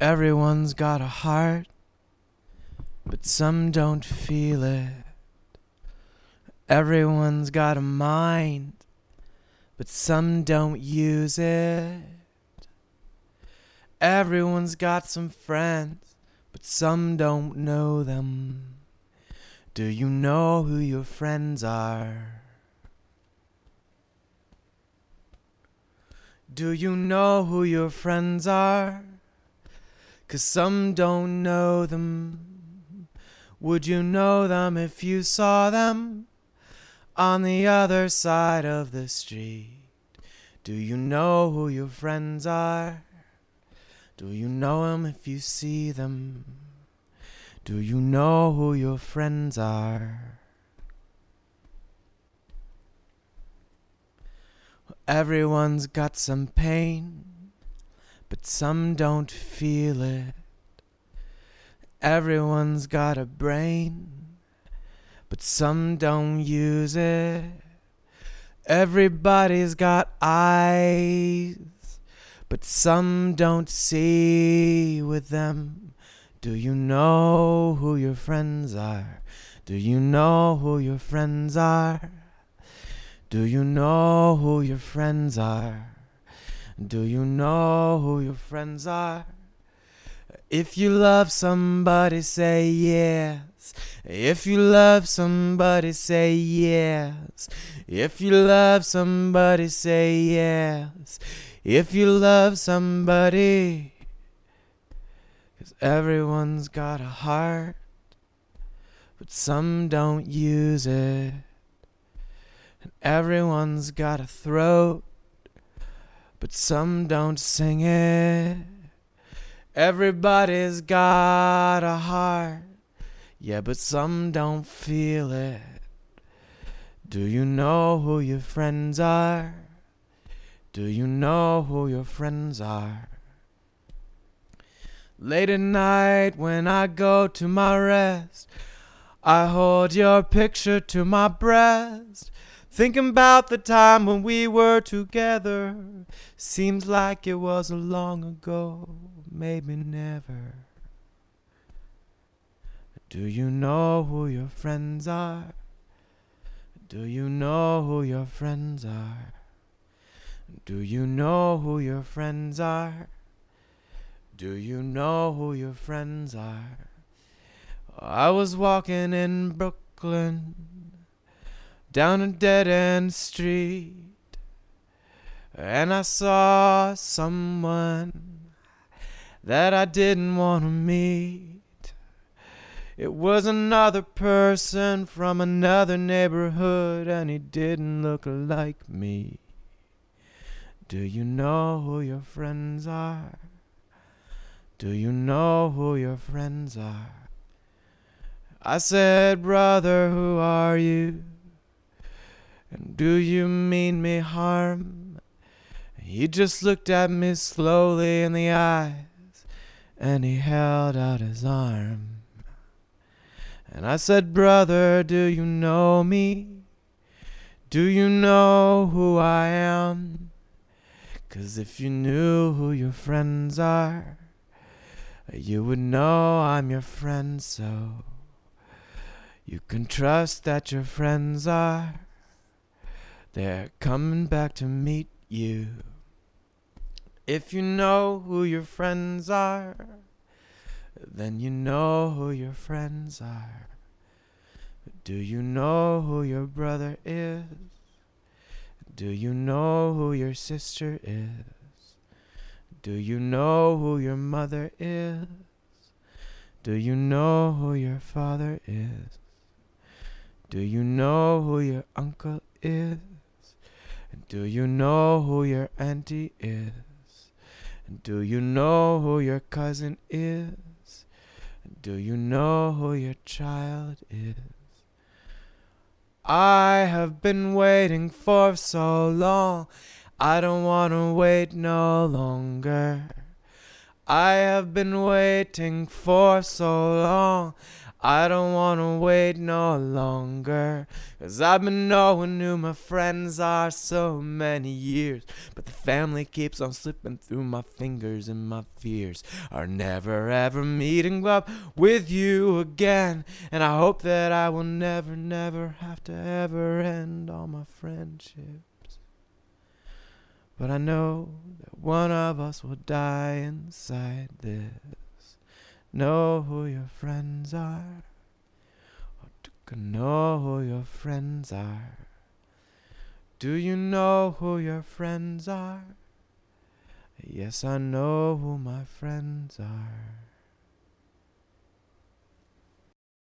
Everyone's got a heart, but some don't feel it. Everyone's got a mind, but some don't use it. Everyone's got some friends, but some don't know them. Do you know who your friends are? Do you know who your friends are? 'Cause some don't know them. Would you know them if you saw them on the other side of the street? Do you know who your friends are? Do you know them if you see them? Do you know who your friends are? Everyone's got some pain, but some don't feel it. Everyone's got a brain, but some don't use it. Everybody's got eyes, but some don't see with them. Do you know who your friends are? Do you know who your friends are? Do you know who your friends are? Do you know who your friends are? If you love somebody, say yes. If you love somebody, say yes. If you love somebody, say yes. If you love somebody, 'cause everyone's got a heart, but some don't use it. And everyone's got a throat, but some don't sing it. Everybody's got a heart, yeah, but some don't feel it. Do you know who your friends are? Do you know who your friends are? Late at night when I go to my rest, I hold your picture to my breast. Thinking about the time when we were together. Seems like it was long ago, maybe never. Do you know who your friends are? Do you know who your friends are? Do you know who your friends are? Do you know who your friends are? I was walking in Brooklyn down a dead end street and I saw someone that I didn't want to meet. It was another person from another neighborhood and he didn't look like me. Do you know who your friends are? Do you know who your friends are? I said, Brother, who are you? And do you mean me harm? He just looked at me slowly in the eyes and he held out his arm. And I said, Brother, do you know me? Do you know who I am? 'Cause if you knew who your friends are, you would know I'm your friend, so you can trust that your friends are. They're coming back to meet you. If you know who your friends are, then you know who your friends are. Do you know who your brother is? Do you know who your sister is? Do you know who your mother is? Do you know who your father is? Do you know who your uncle is? And do you know who your auntie is? And do you know who your cousin is? And do you know who your child is? I have been waiting for so long. I don't want to wait no longer. I have been waiting for so long. I don't wanna wait no longer. Cause I've been knowing who my friends are so many years. But the family keeps on slipping through my fingers, and my fears are never ever meeting up with you again. And I hope that I will never, never have to ever end all my friendships. But I know that one of us will die inside this know who your friends are. Or to know who your friends are. Do you know who your friends are? Yes, I know who my friends are.